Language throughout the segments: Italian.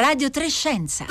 Radio Trescenza.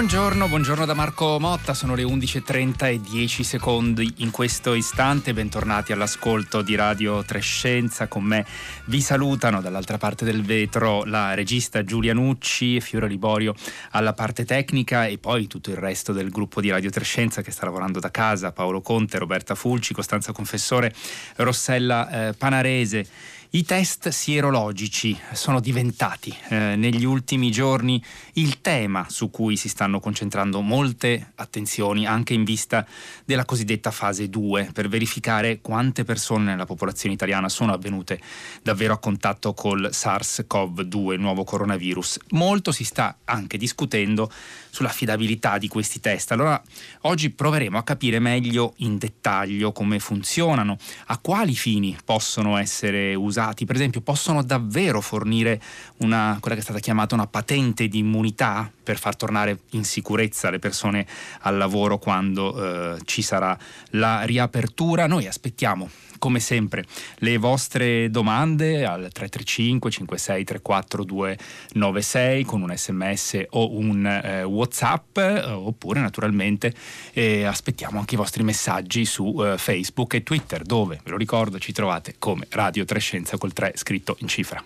Buongiorno, buongiorno da Marco Motta, sono le 11.30 e 10 secondi in questo istante, bentornati all'ascolto di Radio Trescenza, con me vi salutano dall'altra parte del vetro la regista Giulia Nucci e Fiore Liborio alla parte tecnica e poi tutto il resto del gruppo di Radio Trescenza che sta lavorando da casa, Paolo Conte, Roberta Fulci, Costanza Confessore, Rossella eh, Panarese. I test sierologici sono diventati eh, negli ultimi giorni il tema su cui si stanno concentrando molte attenzioni anche in vista della cosiddetta fase 2 per verificare quante persone nella popolazione italiana sono avvenute davvero a contatto col SARS-CoV-2, il nuovo coronavirus. Molto si sta anche discutendo sull'affidabilità di questi test. Allora oggi proveremo a capire meglio in dettaglio come funzionano, a quali fini possono essere usati usati, per esempio, possono davvero fornire una, quella che è stata chiamata una patente di immunità per far tornare in sicurezza le persone al lavoro quando eh, ci sarà la riapertura. Noi aspettiamo come sempre le vostre domande al 335 56 34 296 con un sms o un eh, whatsapp eh, oppure naturalmente eh, aspettiamo anche i vostri messaggi su eh, facebook e twitter dove ve lo ricordo ci trovate come Radio Trescenza col 3 scritto in cifra.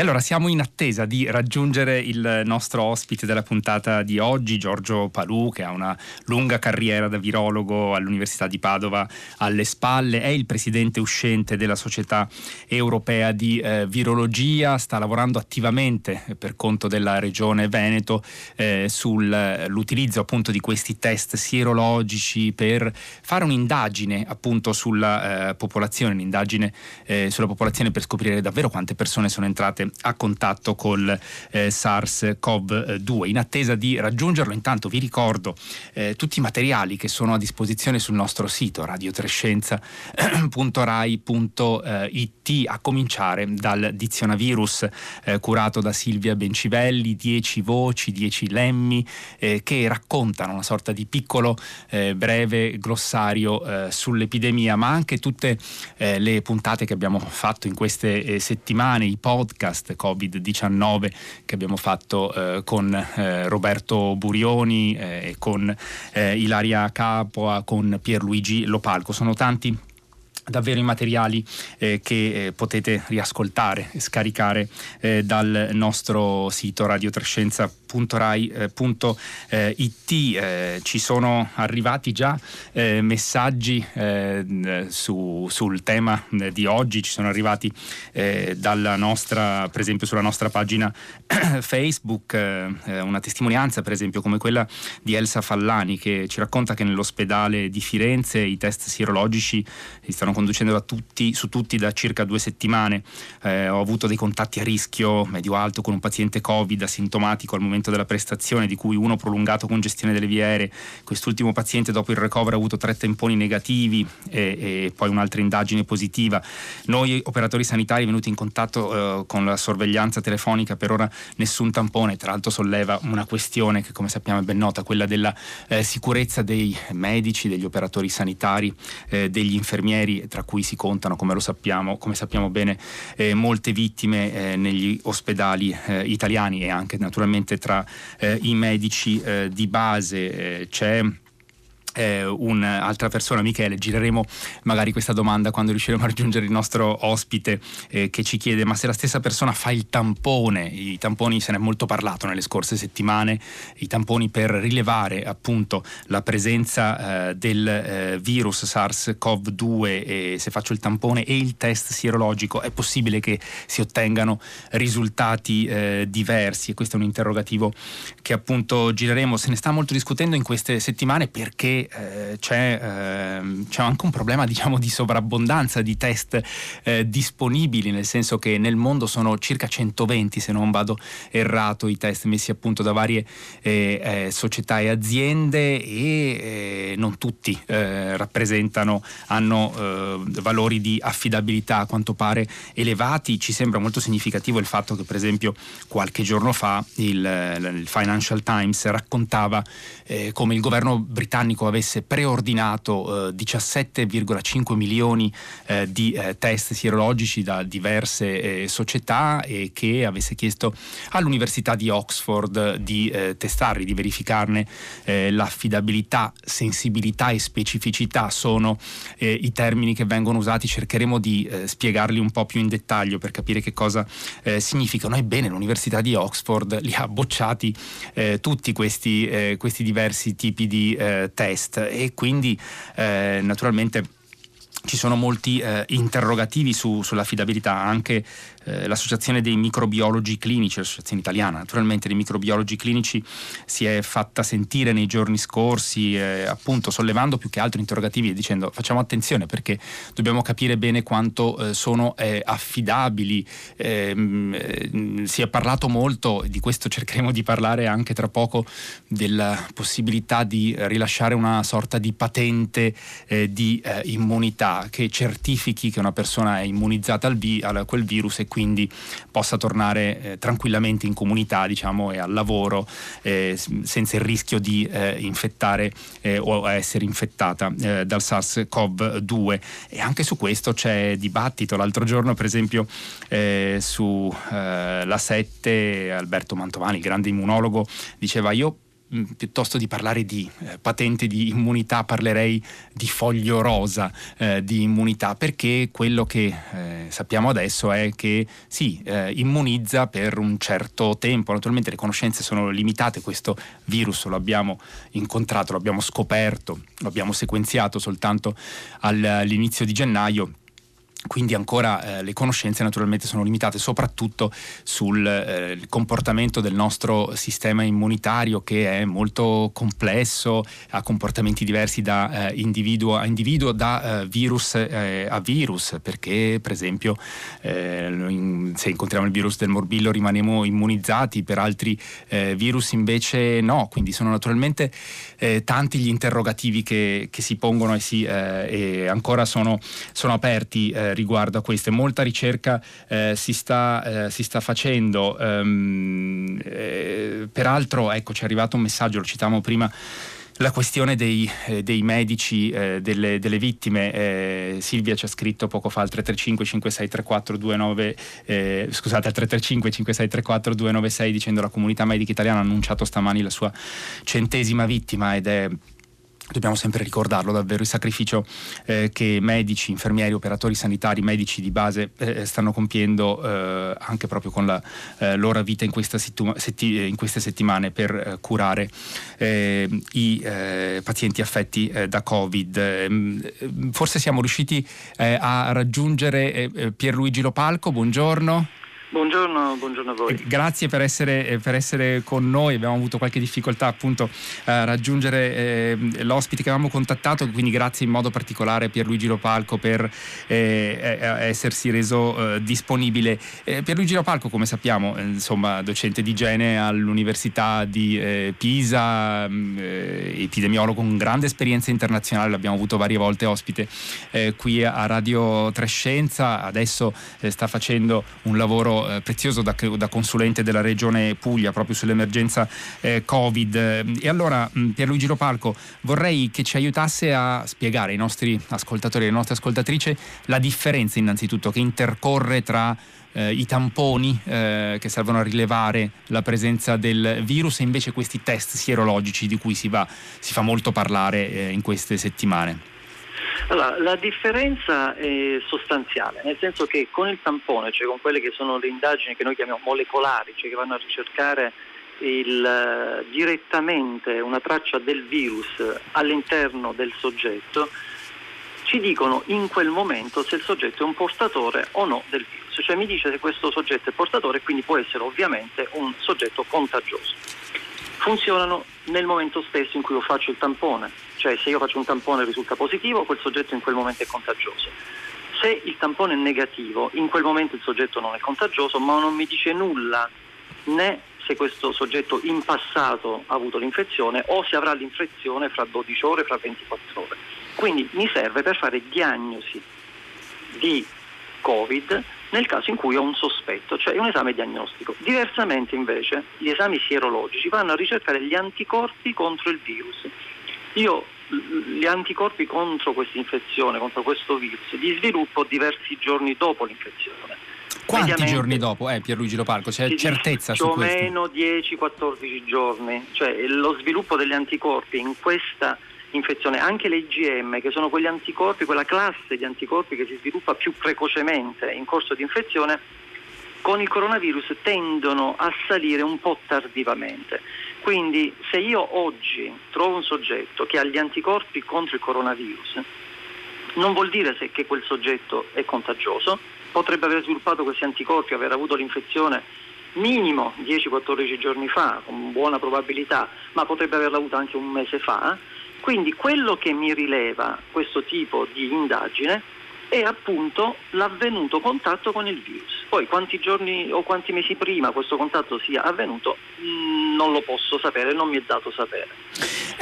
Allora siamo in attesa di raggiungere il nostro ospite della puntata di oggi, Giorgio Palù, che ha una lunga carriera da virologo all'Università di Padova alle spalle, è il presidente uscente della Società Europea di eh, Virologia, sta lavorando attivamente per conto della Regione Veneto eh, sull'utilizzo appunto di questi test sierologici per fare un'indagine appunto sulla eh, popolazione, un'indagine eh, sulla popolazione per scoprire davvero quante persone sono entrate a contatto col eh, SARS-CoV-2. In attesa di raggiungerlo, intanto vi ricordo eh, tutti i materiali che sono a disposizione sul nostro sito radiotrescenza.rai.it, a cominciare dal dizionavirus eh, curato da Silvia Bencivelli, 10 voci, 10 lemmi eh, che raccontano una sorta di piccolo eh, breve glossario eh, sull'epidemia, ma anche tutte le puntate che abbiamo fatto in queste settimane, i podcast podcast Covid-19 che abbiamo fatto eh, con eh, Roberto Burioni eh, con eh, Ilaria Capoa, con Pierluigi Lopalco. Sono tanti davvero i materiali eh, che eh, potete riascoltare e scaricare eh, dal nostro sito radiotrescenza.rai.it eh, ci sono arrivati già eh, messaggi eh, su, sul tema di oggi ci sono arrivati dalla nostra per esempio sulla nostra pagina Facebook una testimonianza per esempio come quella di Elsa Fallani che ci racconta che nell'ospedale di Firenze i test sierologici si stanno conducendo tutti, su tutti da circa due settimane. Eh, ho avuto dei contatti a rischio medio-alto con un paziente Covid asintomatico al momento della prestazione, di cui uno prolungato con gestione delle vie aeree. Quest'ultimo paziente dopo il recovery ha avuto tre temponi negativi e, e poi un'altra indagine positiva. Noi operatori sanitari venuti in contatto eh, con la sorveglianza telefonica per ora nessun tampone, tra l'altro solleva una questione che come sappiamo è ben nota, quella della eh, sicurezza dei medici, degli operatori sanitari, eh, degli infermieri tra cui si contano, come lo sappiamo, come sappiamo bene, eh, molte vittime eh, negli ospedali eh, italiani e anche naturalmente tra eh, i medici eh, di base. c'è eh, un'altra persona, Michele, gireremo magari questa domanda quando riusciremo a raggiungere il nostro ospite eh, che ci chiede ma se la stessa persona fa il tampone, i tamponi se ne è molto parlato nelle scorse settimane, i tamponi per rilevare appunto la presenza eh, del eh, virus SARS-CoV-2 e se faccio il tampone e il test sierologico è possibile che si ottengano risultati eh, diversi? E questo è un interrogativo che appunto gireremo, se ne sta molto discutendo in queste settimane perché eh, c'è, eh, c'è, anche un problema diciamo, di sovrabbondanza di test eh, disponibili, nel senso che nel mondo sono circa 120, se non vado errato, i test messi a punto da varie eh, eh, società e aziende e non tutti rappresentano, hanno valori di affidabilità a quanto pare elevati. Ci sembra molto significativo il fatto che per esempio qualche giorno fa il, il Financial Times raccontava eh, come il governo britannico avesse preordinato eh, 17,5 milioni eh, di eh, test sierologici da diverse eh, società e che avesse chiesto all'Università di Oxford di eh, testarli, di verificarne l'affidabilità, sensibilità e specificità sono i termini che vengono usati. Cercheremo di spiegarli un po' più in dettaglio per capire che cosa significano. Ebbene, l'Università di Oxford li ha bocciati tutti questi, questi diversi tipi di eh, test e quindi eh, naturalmente ci sono molti eh, interrogativi su, sull'affidabilità, anche eh, l'associazione dei microbiologi clinici, l'associazione italiana naturalmente dei microbiologi clinici si è fatta sentire nei giorni scorsi eh, appunto sollevando più che altro interrogativi e dicendo facciamo attenzione perché dobbiamo capire bene quanto eh, sono eh, affidabili. Ehm, eh, si è parlato molto di questo cercheremo di parlare anche tra poco della possibilità di rilasciare una sorta di patente di immunità che certifichi che una persona è immunizzata al vi- a quel virus e quindi possa tornare eh, tranquillamente in comunità diciamo, e al lavoro eh, senza il rischio di eh, infettare eh, o essere infettata eh, dal SARS-CoV-2 e anche su questo c'è dibattito. L'altro giorno per esempio eh, su la 7 Alberto Mantovani, il grande immunologo, diceva io piuttosto di parlare di eh, patente di immunità parlerei di foglio rosa eh, di immunità perché quello che eh, sappiamo adesso è che sì, eh, immunizza per un certo tempo, naturalmente le conoscenze sono limitate, questo virus lo abbiamo incontrato, lo abbiamo scoperto, lo abbiamo sequenziato soltanto all'inizio di gennaio quindi ancora eh, le conoscenze naturalmente sono limitate soprattutto sul eh, comportamento del nostro sistema immunitario che è molto complesso, ha comportamenti diversi da eh, individuo a individuo, da eh, virus eh, a virus, perché per esempio eh, in, se incontriamo il virus del morbillo rimaniamo immunizzati, per altri virus invece no, quindi sono naturalmente tanti gli interrogativi che, che si pongono e, si, e ancora sono, sono aperti riguardo a questo. Molta ricerca eh, si, sta, eh, si, sta, facendo. Um, eh, peraltro, ecco, ci è arrivato un messaggio, lo citavamo prima la questione dei, eh, dei medici, eh, delle, delle, vittime, eh, Silvia ci ha scritto poco fa al 335 5634 29, scusate al 335 5634 296 dicendo la comunità medica italiana ha annunciato stamani la sua centesima vittima ed è Dobbiamo sempre ricordarlo davvero il sacrificio eh, che medici, infermieri, operatori sanitari, medici di base eh, stanno compiendo eh, anche proprio con la eh, loro vita in, situ- setti- in, queste settimane per eh, curare eh, i pazienti affetti da Covid. Ehm, forse siamo riusciti a raggiungere Pierluigi Lopalco, buongiorno. Buongiorno, buongiorno, a voi. Eh, grazie per essere, eh, per essere, con noi, abbiamo avuto qualche difficoltà appunto a raggiungere eh, l'ospite che avevamo contattato, quindi grazie in modo particolare a Pierluigi Lopalco per eh, essersi reso eh, disponibile. Eh, Pierluigi Lopalco, come sappiamo, insomma, docente di igiene all'Università di Pisa, mm, epidemiologo con grande esperienza internazionale, l'abbiamo avuto varie volte ospite qui a Radio Trescenza, adesso sta facendo un lavoro eh, prezioso da, da, consulente della regione Puglia proprio sull'emergenza eh, Covid. E allora mh, Pierluigi Lopalco vorrei che ci aiutasse a spiegare ai nostri ascoltatori e alle nostre ascoltatrici la differenza innanzitutto che intercorre tra eh, i tamponi eh, che servono a rilevare la presenza del virus e invece questi test sierologici di cui si, va, si fa molto parlare eh, in queste settimane. Allora, la differenza è sostanziale, nel senso che con il tampone, cioè con quelle che sono le indagini che noi chiamiamo molecolari, cioè che vanno a ricercare il, uh, direttamente una traccia del virus all'interno del soggetto, ci dicono in quel momento se il soggetto è un portatore o no del virus, cioè mi dice se questo soggetto è portatore e quindi può essere ovviamente un soggetto contagioso. Funzionano nel momento stesso in cui io faccio il tampone cioè se io faccio un tampone e risulta positivo, quel soggetto in quel momento è contagioso. Se il tampone è negativo, in quel momento il soggetto non è contagioso, ma non mi dice nulla né se questo soggetto in passato ha avuto l'infezione o se avrà l'infezione fra 12 ore, fra 24 ore. Quindi mi serve per fare diagnosi di Covid nel caso in cui ho un sospetto, cioè un esame diagnostico. Diversamente invece gli esami sierologici vanno a ricercare gli anticorpi contro il virus. Io gli anticorpi contro questa infezione, contro questo virus, li sviluppo diversi giorni dopo l'infezione. Quanti giorni dopo, eh, Pierluigi Loparco? C'è certezza su questo? Più o meno 10-14 giorni, cioè lo sviluppo degli anticorpi in questa infezione, anche le IgM, che sono quegli anticorpi, quella classe di anticorpi che si sviluppa più precocemente in corso di infezione, con il coronavirus tendono a salire un po' tardivamente. Quindi se io oggi trovo un soggetto che ha gli anticorpi contro il coronavirus, non vuol dire che quel soggetto è contagioso, potrebbe aver sviluppato questi anticorpi, aver avuto l'infezione minimo 10-14 giorni fa, con buona probabilità, ma potrebbe averla avuta anche un mese fa. Quindi quello che mi rileva questo tipo di indagine è appunto l'avvenuto contatto con il virus. Poi quanti giorni o quanti mesi prima questo contatto sia avvenuto mm, non lo posso sapere, non mi è dato sapere.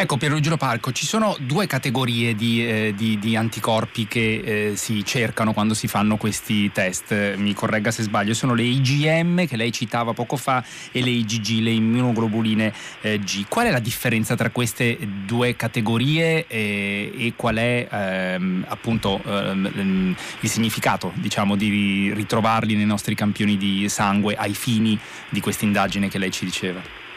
Ecco Pierluigi Parco, ci sono due categorie di, eh, di, di anticorpi che eh, si cercano quando si fanno questi test, mi corregga se sbaglio, sono le IgM che lei citava poco fa e le IgG, le immunoglobuline eh, G. Qual è la differenza tra queste due categorie eh, e qual è ehm, appunto ehm, il significato diciamo, di ritrovarli nei nostri campioni di sangue ai fini di questa indagine che lei ci diceva?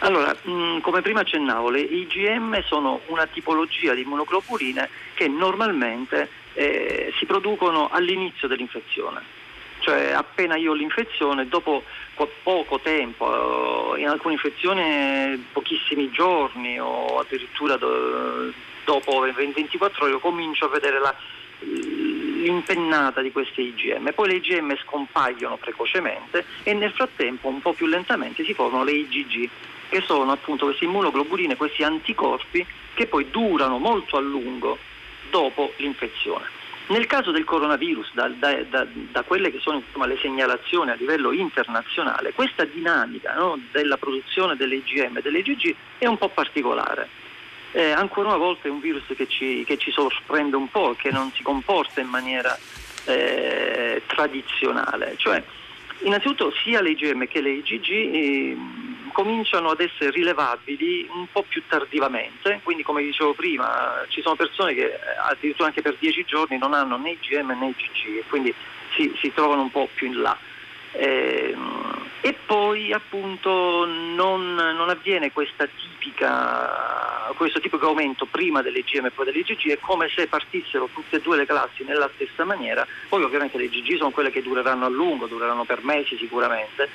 Allora, mh, mm, come prima accennavo, le IgM sono una tipologia di immunoglobuline che normalmente eh, si producono all'inizio dell'infezione. Cioè appena io ho l'infezione, dopo poco tempo, eh, in alcune infezioni pochissimi giorni o addirittura do, dopo 24 ore, io comincio a vedere la, l'impennata di queste IgM. Poi le IgM scompaiono precocemente e nel frattempo, un po' più lentamente, si formano le IgG che sono appunto queste immunoglobuline, questi anticorpi che poi durano molto a lungo dopo l'infezione. Nel caso del coronavirus, da, da, da, da quelle che sono insomma, le segnalazioni a livello internazionale, questa dinamica no, della produzione delle IgM e delle IgG è un po' particolare. Eh, ancora una volta è un virus che ci, che ci, sorprende un po', che non si comporta in maniera eh, tradizionale. Cioè, innanzitutto sia le IgM che le IgG eh, cominciano ad essere rilevabili un po' più tardivamente, quindi come dicevo prima ci sono persone che eh, addirittura anche per dieci giorni non hanno né IgM né IgG e quindi si, si trovano un po' più in là. Eh, e poi appunto non, non avviene tipica, questo tipico aumento prima dell'IgM e poi dell'IgG, è come se partissero tutte e due le classi nella stessa maniera, poi ovviamente le IgG sono quelle che dureranno a lungo, dureranno per mesi sicuramente,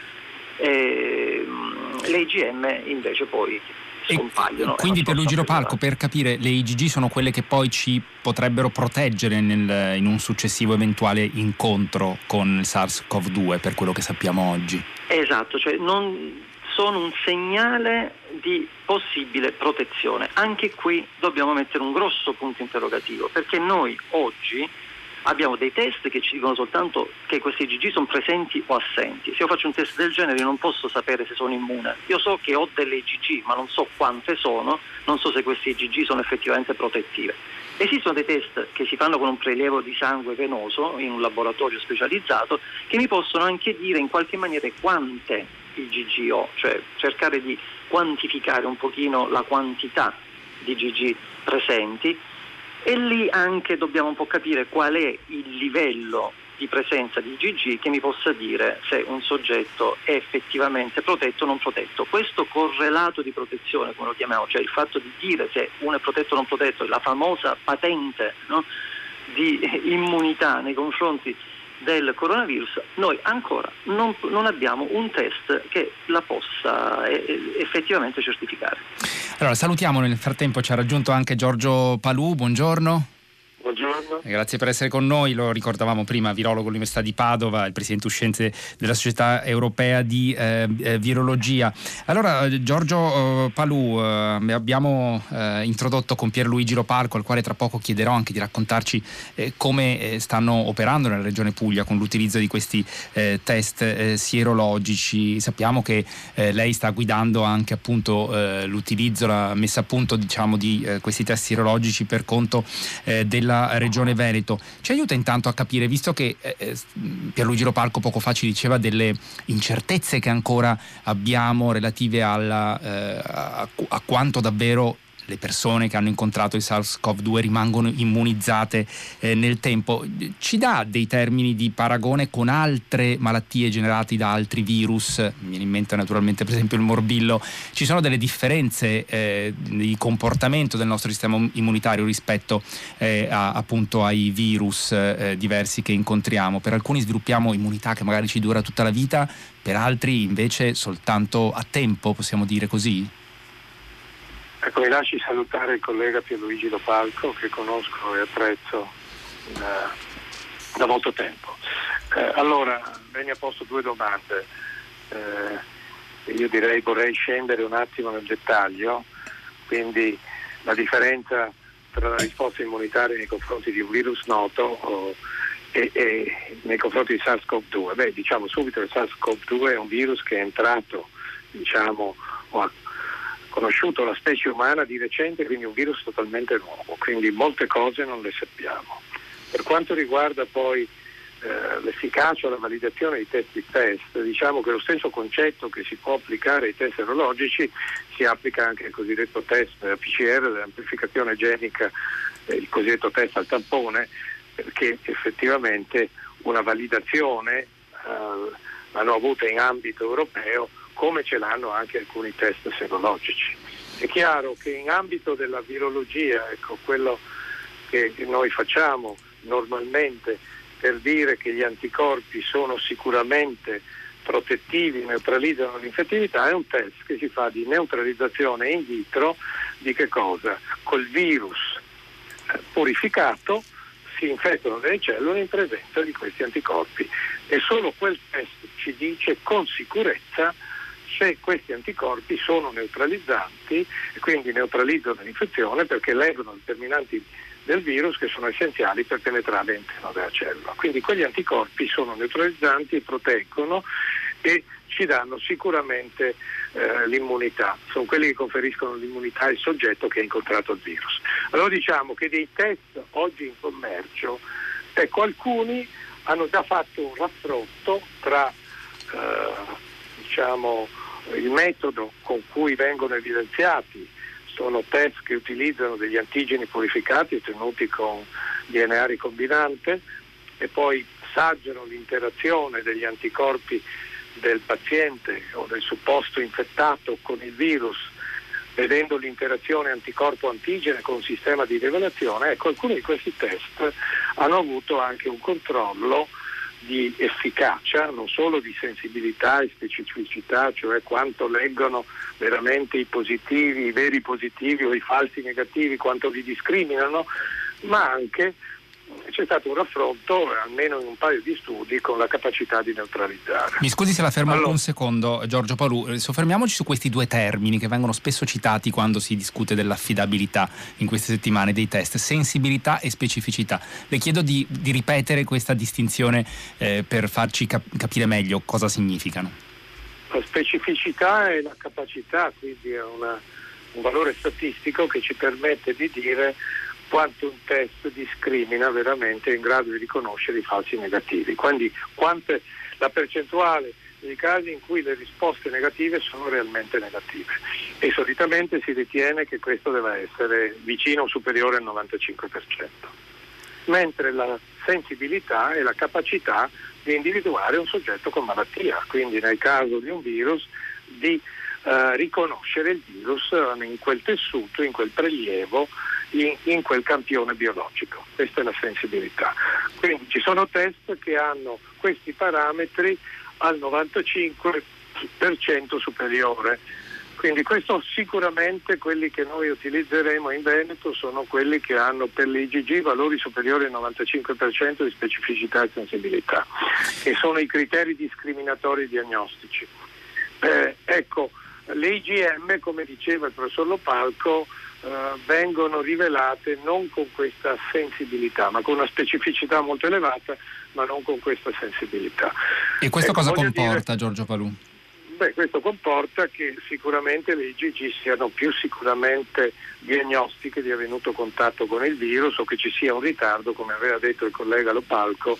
e, le IgM invece poi scompaiono. quindi per Luigi Palco, per capire, le IgG sono quelle che poi ci potrebbero proteggere nel, in un successivo eventuale incontro con il SARS-CoV-2, per quello che sappiamo oggi. Esatto, cioè non, sono un segnale di possibile protezione. Anche qui dobbiamo mettere un grosso punto interrogativo, perché noi oggi abbiamo dei test che ci dicono soltanto che questi IgG sono presenti o assenti. Se io faccio un test del genere io non posso sapere se sono immune. Io so che ho delle IgG, ma non so quante sono, non so se questi IgG sono effettivamente protettive. Esistono dei test che si fanno con un prelievo di sangue venoso in un laboratorio specializzato che mi possono anche dire in qualche maniera quante IgG ho, cioè cercare di quantificare un pochino la quantità di IgG presenti e lì anche dobbiamo un po' capire qual è il livello di presenza di IgG che mi possa dire se un soggetto è effettivamente protetto o non protetto. Questo correlato di protezione, come lo chiamiamo, cioè il fatto di dire se uno è protetto o non protetto, la famosa patente no, di immunità nei confronti del coronavirus, noi ancora non, non, abbiamo un test che la possa eh, effettivamente certificare. Allora salutiamo, nel frattempo ci ha raggiunto anche Giorgio Palù, buongiorno. Buongiorno. Grazie per essere con noi, lo ricordavamo prima, virologo all'Università di Padova, il presidente uscente della Società Europea di eh, eh Virologia. Allora, Giorgio eh, Palù, eh, abbiamo eh, introdotto con Pierluigi Lopalco, al quale tra poco chiederò anche di raccontarci eh, come stanno operando nella Regione Puglia con l'utilizzo di questi test sierologici. Sappiamo che lei sta guidando anche appunto l'utilizzo, la messa a punto diciamo, di questi test sierologici per conto della della Regione Veneto. Ci aiuta intanto a capire, visto che eh, eh Pierluigi Lopalco poco fa ci diceva delle incertezze che ancora abbiamo relative alla, eh, a, a quanto davvero le persone che hanno incontrato il SARS-CoV-2 rimangono immunizzate eh, nel tempo. Ci dà dei termini di paragone con altre malattie generate da altri virus? Mi viene in mente naturalmente per esempio il morbillo. Ci sono delle differenze eh, di comportamento del nostro sistema immunitario rispetto eh, a, appunto ai virus eh, diversi che incontriamo. Per alcuni sviluppiamo immunità che magari ci dura tutta la vita, per altri invece soltanto a tempo, possiamo dire così? Ecco, mi lasci salutare il collega Pierluigi Lopalco che conosco e apprezzo da, da molto tempo. Eh, allora, lei mi ha posto due domande. Eh, io direi vorrei scendere un attimo nel dettaglio, quindi la differenza tra la risposta immunitaria nei confronti di un virus noto o, e, e, nei confronti di SARS-CoV-2. Beh, diciamo subito che SARS-CoV-2 è un virus che è entrato diciamo, o ha conosciuto la specie umana di recente, quindi un virus totalmente nuovo, quindi molte cose non le sappiamo. Per quanto riguarda poi eh, l'efficacia o la validazione dei test di test, diciamo che lo stesso concetto che si può applicare ai test serologici si applica anche al cosiddetto test PCR dell'amplificazione genica, eh, il cosiddetto test al tampone, perché effettivamente una validazione eh, l'hanno avuta in ambito europeo come ce l'hanno anche alcuni test serologici. È chiaro che in ambito della virologia, ecco, quello che noi facciamo normalmente per dire che gli anticorpi sono sicuramente protettivi, neutralizzano l'infettività, è un test che si fa di neutralizzazione in vitro di che cosa? Col virus eh, purificato si infettano delle cellule in presenza di questi anticorpi e solo quel test ci dice con sicurezza se questi anticorpi sono neutralizzanti e quindi neutralizzano l'infezione perché leggono determinanti del virus che sono essenziali per penetrare all'interno della cellula. Quindi quegli anticorpi sono neutralizzanti proteggono e ci danno sicuramente eh, l'immunità, sono quelli che conferiscono l'immunità al soggetto che ha incontrato il virus. Allora diciamo che dei test oggi in commercio, ecco alcuni hanno già fatto un raffronto tra eh, diciamo, il metodo con cui vengono evidenziati sono test che utilizzano degli antigeni purificati ottenuti con DNA ricombinante e poi assaggiano l'interazione degli anticorpi del paziente o del supposto infettato con il virus vedendo l'interazione anticorpo-antigene con un sistema di rivelazione, ecco alcuni di questi test hanno avuto anche un controllo di efficacia, non solo di sensibilità e specificità, cioè quanto leggono veramente i positivi, i veri positivi o i falsi negativi, quanto li discriminano, ma anche c'è stato un raffronto, almeno in un paio di studi, con la capacità di neutralizzare. Mi scusi se la fermo allora, un secondo, Giorgio Palù. Eh, soffermiamoci su questi due termini che vengono spesso citati quando si discute dell'affidabilità in queste settimane dei test, sensibilità e specificità. Le chiedo di, di ripetere questa distinzione eh, per farci cap- capire meglio cosa significano. La specificità è la capacità, quindi è una, un valore statistico che ci permette di dire quanto un test discrimina veramente in grado di riconoscere i falsi negativi. Quindi quante, la percentuale dei casi in cui le risposte negative sono realmente negative. E solitamente si ritiene che questo debba essere vicino o superiore al 95%, mentre la sensibilità è la capacità di individuare un soggetto con malattia, quindi nel caso di un virus di eh, riconoscere il virus in quel tessuto, in quel prelievo in, in, quel campione biologico. Questa è la sensibilità. Quindi ci sono test che hanno questi parametri al 95% superiore. Quindi questo sicuramente quelli che noi utilizzeremo in Veneto sono quelli che hanno per l'IgG valori superiori al 95% di specificità e sensibilità, che sono i criteri discriminatori diagnostici. Eh, ecco, le IgM, come diceva il professor Lopalco, eh, vengono rivelate non con questa sensibilità, ma con una specificità molto elevata, ma non con questa sensibilità. E questo ecco, cosa comporta, dire, Giorgio Palù? Beh, questo comporta che sicuramente le IgG siano più sicuramente diagnostiche di avvenuto contatto con il virus o che ci sia un ritardo, come aveva detto il collega Lopalco,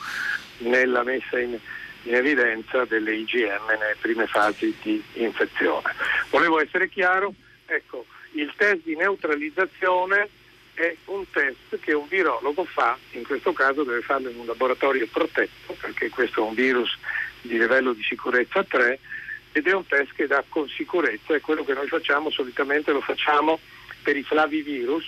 nella messa in, in evidenza delle IgM nelle prime fasi di infezione. Volevo essere chiaro, ecco, il test di neutralizzazione è un test che un virologo fa, in questo caso deve farlo in un laboratorio protetto, perché questo è un virus di livello di sicurezza 3 ed è un test che dà con sicurezza, è quello che noi facciamo, solitamente lo facciamo per i flavivirus,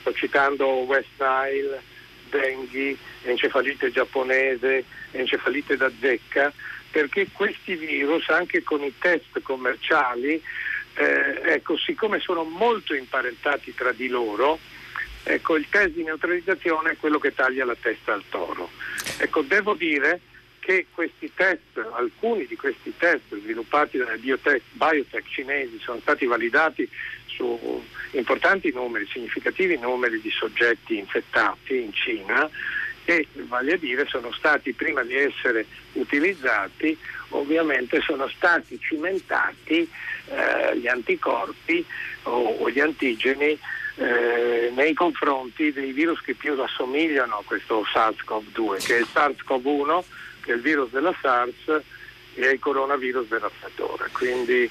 sto citando West Nile, dengue, encefalite giapponese, encefalite da zecca, perché questi virus anche con i test commerciali eh, ecco, siccome sono molto imparentati tra di loro, ecco, il test di neutralizzazione è quello che taglia la testa al toro. Ecco, devo dire che questi test, alcuni di questi test sviluppati dalle biotech, biotech cinesi sono stati validati su importanti numeri, significativi numeri di soggetti infettati in Cina e vale a dire sono stati prima di essere utilizzati ovviamente sono stati cimentati eh, gli anticorpi o, o gli antigeni eh, nei confronti dei virus che più assomigliano a questo SARS-CoV-2, che è il SARS-CoV-1, che è il virus della SARS e il coronavirus del raffreddore. Quindi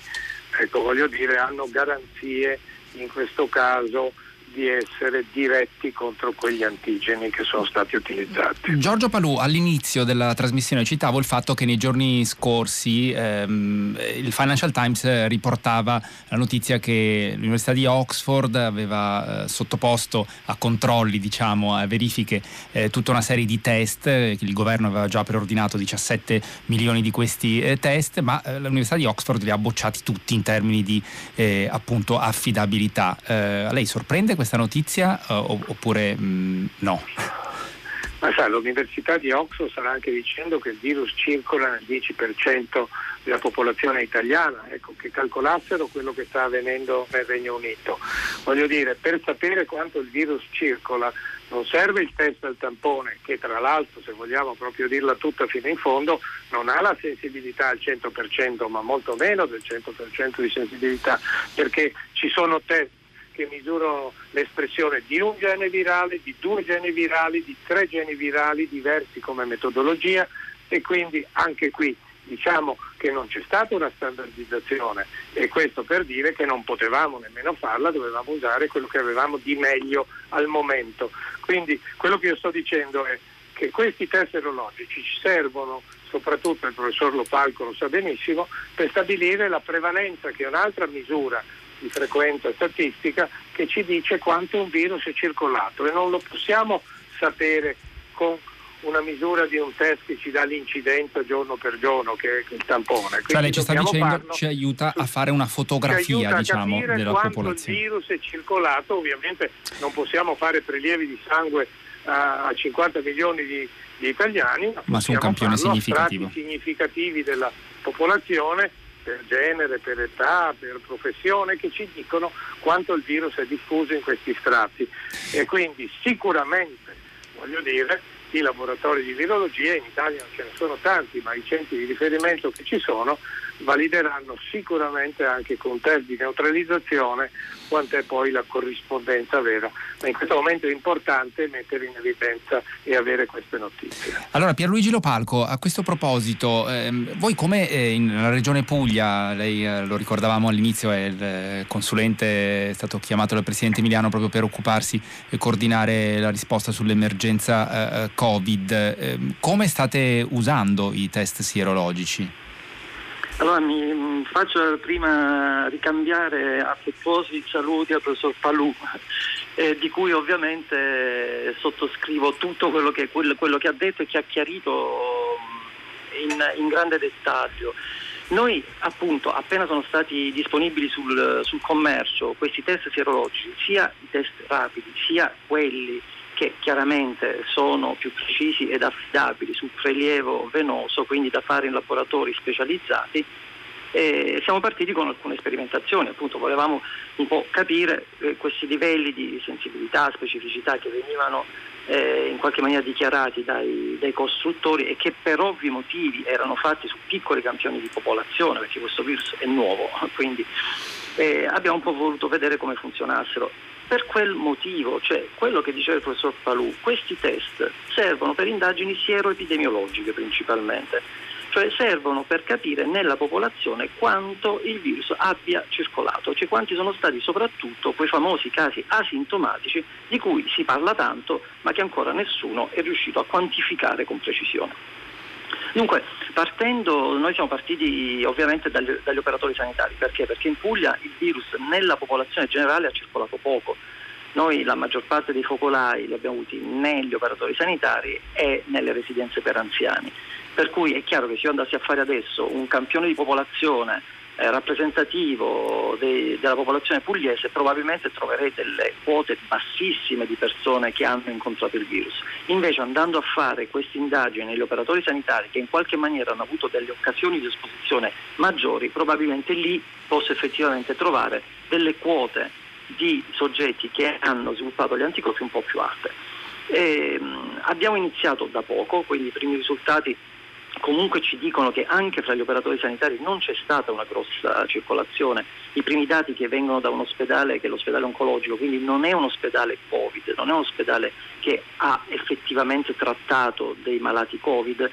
ecco, voglio dire, hanno garanzie in questo caso di essere diretti contro quegli antigeni che sono stati utilizzati. Giorgio Palù, all'inizio della trasmissione citavo il fatto che nei giorni scorsi ehm, il Financial Times riportava la notizia che l'Università di Oxford aveva eh, sottoposto a controlli, diciamo, a verifiche eh, tutta una serie di test, eh, il governo aveva già preordinato 17 milioni di questi eh, test, ma eh, l'Università di Oxford li ha bocciati tutti in termini di eh, appunto affidabilità. a lei sorprende questa questa notizia uh, oppure mh, mm, no? Ma sai, l'Università di Oxford starà anche dicendo che il virus circola nel 10% della popolazione italiana, ecco, che calcolassero quello che sta avvenendo nel Regno Unito. Voglio dire, per sapere quanto il virus circola non serve il test al tampone, che tra l'altro, se vogliamo proprio dirla tutta fino in fondo, non ha la sensibilità al 100%, ma molto meno del 100% di sensibilità, perché ci sono test che misurano l'espressione di un gene virale, di due geni virali, di tre geni virali diversi come metodologia e quindi anche qui diciamo che non c'è stata una standardizzazione e questo per dire che non potevamo nemmeno farla, dovevamo usare quello che avevamo di meglio al momento. Quindi quello che io sto dicendo è che questi test serologici ci servono, soprattutto il professor Lopalco lo sa benissimo, per stabilire la prevalenza che è un'altra misura di frequenza statistica che ci dice quanto un virus è circolato e non lo possiamo sapere con una misura di un test che ci dà l'incidenza giorno per giorno che è il tampone. Quindi cioè lei ci sta dicendo ci aiuta a fare una fotografia diciamo, della popolazione. il virus è circolato, ovviamente non possiamo fare prelievi di sangue a 50 milioni di, di italiani, ma, ma su un campione significativo. significativi della popolazione per genere, per età, per professione, che ci dicono quanto il virus è diffuso in questi strati. E quindi sicuramente, voglio dire, i laboratori di virologia, in Italia non ce ne sono tanti, ma i centri di riferimento che ci sono valideranno sicuramente anche con test di neutralizzazione quant'è poi la corrispondenza vera. Ma in questo momento è importante mettere in evidenza e avere queste notizie. Allora Pierluigi Lopalco, a questo proposito, ehm, voi come eh, nella regione Puglia, lei eh, lo ricordavamo all'inizio, è il eh, consulente, è stato chiamato dal Presidente Emiliano proprio per occuparsi e coordinare la risposta sull'emergenza eh, Covid, ehm, come state usando i test sierologici? Allora mi faccio prima ricambiare affettuosi saluti al professor Palù, eh, di cui ovviamente sottoscrivo tutto quello che, quello, che, ha detto e che ha chiarito in, in grande dettaglio. Noi appunto appena sono stati disponibili sul, sul commercio questi test sierologici, sia i test rapidi sia quelli che chiaramente sono più precisi ed affidabili sul prelievo venoso, quindi da fare in laboratori specializzati, e siamo partiti con alcune sperimentazioni, appunto volevamo un po' capire eh, questi livelli di sensibilità, specificità che venivano eh, in qualche maniera dichiarati dai, dai, costruttori e che per ovvi motivi erano fatti su piccoli campioni di popolazione, perché questo virus è nuovo, quindi eh, abbiamo un po' voluto vedere come funzionassero. Per quel motivo, cioè quello che diceva il professor Palù, questi test servono per indagini sieroepidemiologiche principalmente cioè servono per capire nella popolazione quanto il virus abbia circolato, cioè quanti sono stati soprattutto quei famosi casi asintomatici di cui si parla tanto ma che ancora nessuno è riuscito a quantificare con precisione. Dunque, partendo, noi siamo partiti ovviamente dagli, dagli operatori sanitari, perché? Perché in Puglia il virus nella popolazione generale ha circolato poco. Noi la maggior parte dei focolai li abbiamo avuti negli operatori sanitari e nelle residenze per anziani. Per cui è chiaro che se io andassi a fare adesso un campione di popolazione eh, rappresentativo de- della popolazione pugliese probabilmente troverei delle quote bassissime di persone che hanno incontrato il virus. Invece andando a fare queste indagini negli operatori sanitari che in qualche maniera hanno avuto delle occasioni di esposizione maggiori, probabilmente lì posso effettivamente trovare delle quote di soggetti che hanno sviluppato gli anticorpi un po' più alte. E, mh, abbiamo iniziato da poco, quindi i primi risultati comunque ci dicono che anche fra gli operatori sanitari non c'è stata una grossa circolazione. I primi dati che vengono da un ospedale che è l'ospedale oncologico, quindi non è un ospedale Covid, non è un ospedale che ha effettivamente trattato dei malati Covid,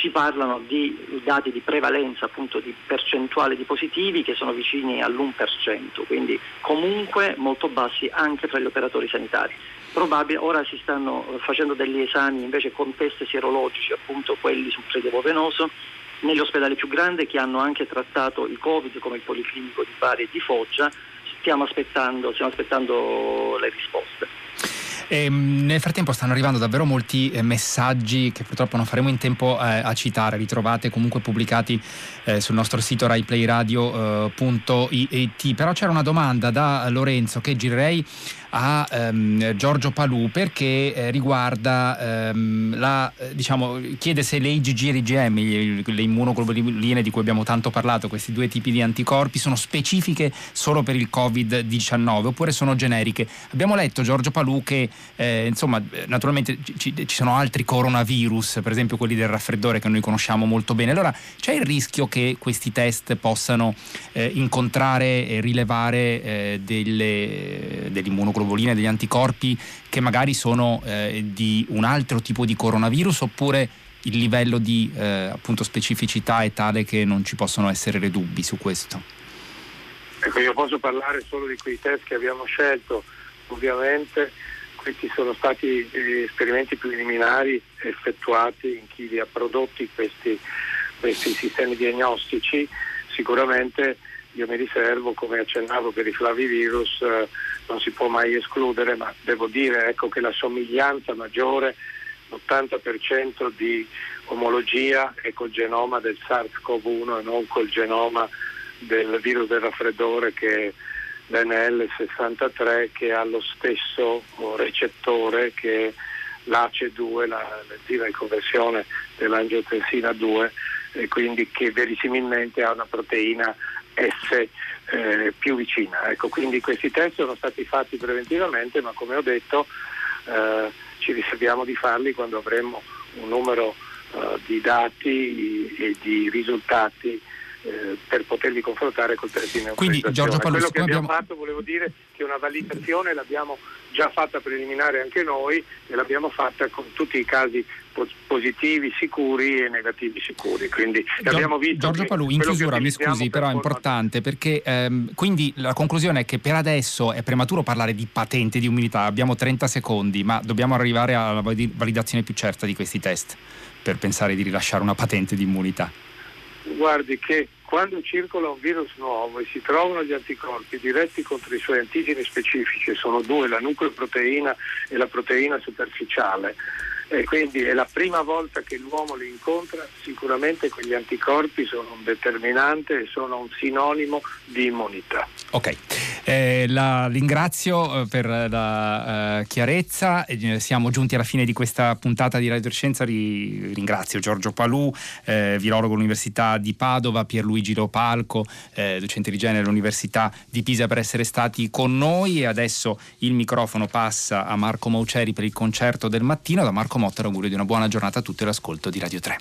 ci parlano di dati di prevalenza, appunto di percentuale di positivi che sono vicini all'1%, quindi comunque molto bassi anche fra gli operatori sanitari probabile, ora si stanno facendo degli esami invece con test sierologici, appunto quelli sul prelievo venoso, negli ospedali più grandi che hanno anche trattato il Covid come il Policlinico di Bari e di Foggia, stiamo aspettando, stiamo aspettando le risposte. E, ehm, nel frattempo stanno arrivando davvero molti eh, messaggi che purtroppo non faremo in tempo eh, a citare, ritrovate comunque pubblicati eh, sul nostro sito raiplayradio.it. Però c'era una domanda da Lorenzo che girerei a ehm, Giorgio Palù perché eh, riguarda ehm, la, eh, diciamo, chiede se le IgG e l'IgM, le immunoglobuline di cui abbiamo tanto parlato, questi due tipi di anticorpi, sono specifiche solo per il Covid-19 oppure sono generiche. Abbiamo letto Giorgio Palù che eh, insomma naturalmente ci, ci sono altri coronavirus, per esempio quelli del raffreddore che noi conosciamo molto bene. Allora c'è il rischio che questi test possano eh, incontrare e rilevare eh, delle, dell'immunoglobuline globuline, degli anticorpi che magari sono eh, di un altro tipo di coronavirus oppure il livello di eh, appunto specificità è tale che non ci possono essere dubbi su questo? Ecco, io posso parlare solo di quei test che abbiamo scelto, ovviamente questi sono stati esperimenti preliminari effettuati in chi li ha prodotti questi, questi sistemi diagnostici, sicuramente io mi riservo, come accennavo per i flavivirus, eh, non si può mai escludere, ma devo dire ecco, che la somiglianza maggiore, l'80% di omologia è col genoma del SARS-CoV-1 e non col genoma del virus del raffreddore che è l'NL63 che ha lo stesso recettore che l'ACE2, l'enzima di conversione dell'angiotensina 2 e quindi che verosimilmente ha una proteina S eh, più vicina. Ecco, quindi questi test sono stati fatti preventivamente, ma come ho detto eh, ci riserviamo di farli quando avremo un numero eh, di dati e di risultati eh, per poterli confrontare col test di Quindi Giorgio Paluzzi, quello che abbiamo fatto volevo dire che una validazione l'abbiamo già fatta preliminare anche noi e l'abbiamo fatta con tutti i casi positivi sicuri e negativi sicuri. Quindi Gio- abbiamo visto Giorgio Palù, in chiusura mi scusi, però è importante perché ehm, quindi la conclusione è che per adesso è prematuro parlare di patente di immunità, abbiamo 30 secondi, ma dobbiamo arrivare alla validazione più certa di questi test per pensare di rilasciare una patente di immunità. Guardi che quando circola un virus nuovo e si trovano gli anticorpi diretti contro i suoi antigeni specifici, sono due, la nucleoproteina e la proteina superficiale, e quindi è la prima volta che l'uomo li incontra, sicuramente quegli anticorpi sono un determinante e sono un sinonimo di immunità. Ok, eh, la ringrazio eh, per la uh, chiarezza, eh, siamo giunti alla fine di questa puntata di Radio Scienza, Ri- ringrazio Giorgio Palù, eh, virologo all'Università di Padova, Pierluigi Lopalco, eh, docente di genere all'Università di Pisa per essere stati con noi. E adesso il microfono passa a Marco Mauceri per il concerto del mattino, da Marco Motta l'augurio di una buona giornata a tutti e l'ascolto di Radio 3.